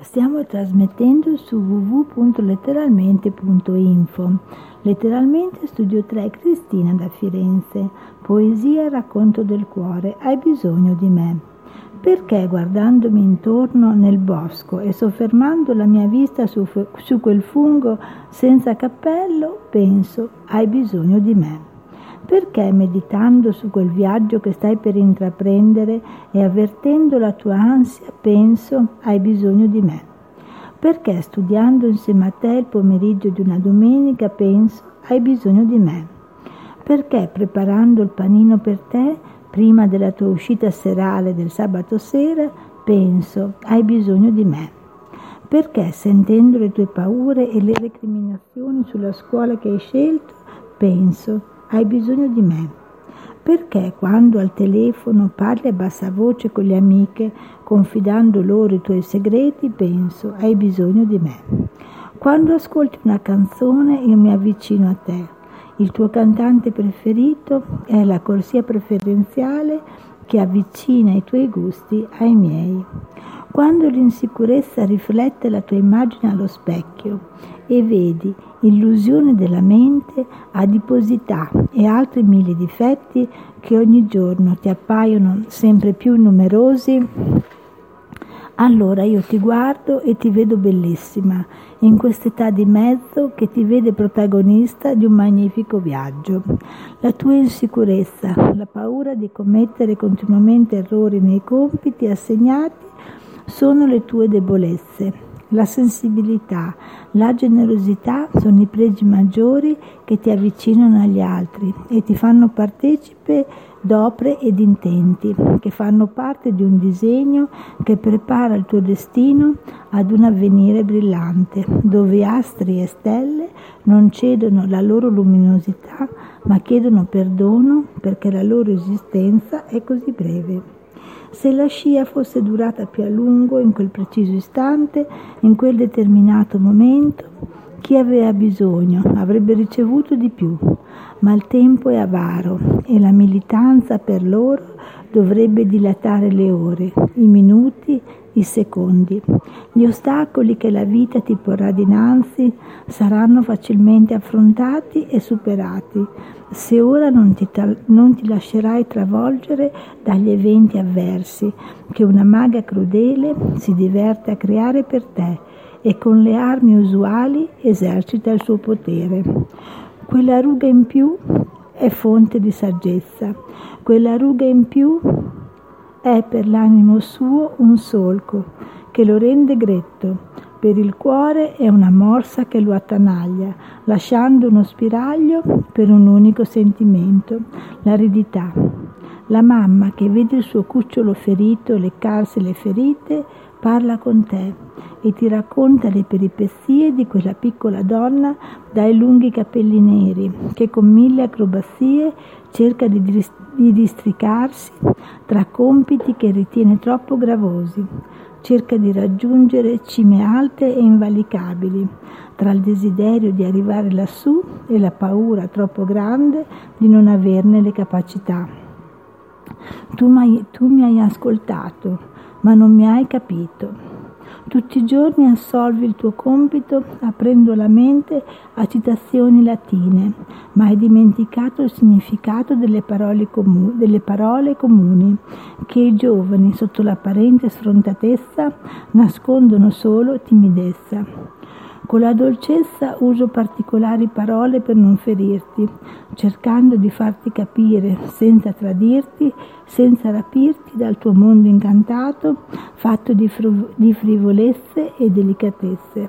Stiamo trasmettendo su www.letteralmente.info. Letteralmente Studio 3 Cristina da Firenze. Poesia e racconto del cuore. Hai bisogno di me. Perché guardandomi intorno nel bosco e soffermando la mia vista su, su quel fungo senza cappello, penso, hai bisogno di me. Perché meditando su quel viaggio che stai per intraprendere e avvertendo la tua ansia, penso, hai bisogno di me? Perché studiando insieme a te il pomeriggio di una domenica, penso, hai bisogno di me? Perché preparando il panino per te, prima della tua uscita serale del sabato sera, penso, hai bisogno di me? Perché sentendo le tue paure e le recriminazioni sulla scuola che hai scelto, penso, hai bisogno di me. Perché quando al telefono parli a bassa voce con le amiche, confidando loro i tuoi segreti, penso, hai bisogno di me. Quando ascolti una canzone io mi avvicino a te. Il tuo cantante preferito è la corsia preferenziale che avvicina i tuoi gusti ai miei. Quando l'insicurezza riflette la tua immagine allo specchio e vedi illusione della mente, adiposità e altri mille difetti che ogni giorno ti appaiono sempre più numerosi, allora io ti guardo e ti vedo bellissima, in quest'età di mezzo che ti vede protagonista di un magnifico viaggio. La tua insicurezza, la paura di commettere continuamente errori nei compiti assegnati sono le tue debolezze la sensibilità, la generosità sono i pregi maggiori che ti avvicinano agli altri e ti fanno partecipe d'opere ed intenti che fanno parte di un disegno che prepara il tuo destino ad un avvenire brillante, dove astri e stelle non cedono la loro luminosità, ma chiedono perdono perché la loro esistenza è così breve. Se la scia fosse durata più a lungo in quel preciso istante, in quel determinato momento, chi aveva bisogno avrebbe ricevuto di più, ma il tempo è avaro e la militanza per loro dovrebbe dilatare le ore, i minuti, i secondi. Gli ostacoli che la vita ti porrà dinanzi saranno facilmente affrontati e superati se ora non ti, non ti, lascerai travolgere dagli eventi avversi che una maga crudele si diverte a creare per te e con le armi usuali esercita il suo potere. Quella ruga in più è fonte di saggezza, quella ruga in più è per l'animo suo un solco che lo rende gretto per il cuore è una morsa che lo attanaglia, lasciando uno spiraglio per un unico sentimento, l'aridità. La mamma che vede il suo cucciolo ferito leccarsi le ferite parla con te e ti racconta le peripezie di quella piccola donna dai lunghi capelli neri che con mille acrobazie cerca di, di districarsi tra compiti che ritiene troppo gravosi cerca di raggiungere cime alte e invalicabili, tra il desiderio di arrivare lassù e la paura troppo grande di non averne le capacità. Tu, tu mi hai ascoltato, ma non mi hai capito. Tutti i giorni assolvi il tuo compito aprendo la mente a citazioni latine, ma hai dimenticato il significato delle parole, comu- delle parole comuni che i giovani, sotto l'apparente sfrontatezza, nascondono solo timidezza. Con la dolcezza uso particolari parole per non ferirti, cercando di farti capire, senza tradirti, senza rapirti dal tuo mondo incantato, fatto di, fru- di frivolezze e delicatezze.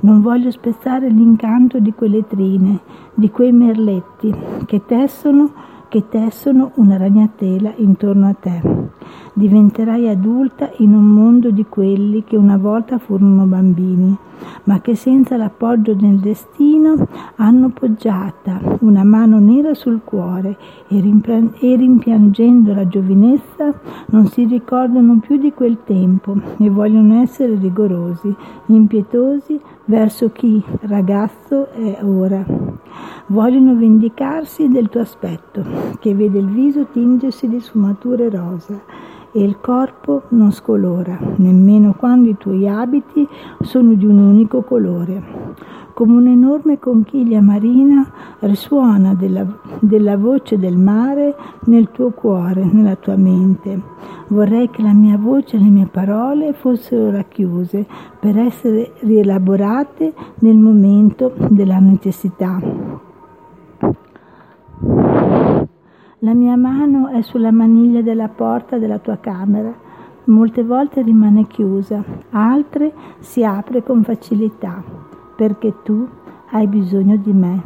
Non voglio spezzare l'incanto di quelle trine, di quei merletti che tessono, che tessono una ragnatela intorno a te. Diventerai adulta in un mondo di quelli che una volta furono bambini ma che senza l'appoggio del destino hanno poggiata una mano nera sul cuore e, rimpia- e rimpiangendo la giovinezza non si ricordano più di quel tempo e vogliono essere rigorosi, impietosi verso chi ragazzo è ora. Vogliono vendicarsi del tuo aspetto, che vede il viso tingersi di sfumature rosa e il corpo non scolora, nemmeno quando i tuoi abiti sono di un unico colore. Come un'enorme conchiglia marina risuona della, della voce del mare nel tuo cuore, nella tua mente. Vorrei che la mia voce e le mie parole fossero racchiuse per essere rielaborate nel momento della necessità. La mia mano è sulla maniglia della porta della tua camera. Molte volte rimane chiusa, altre si apre con facilità, perché tu hai bisogno di me.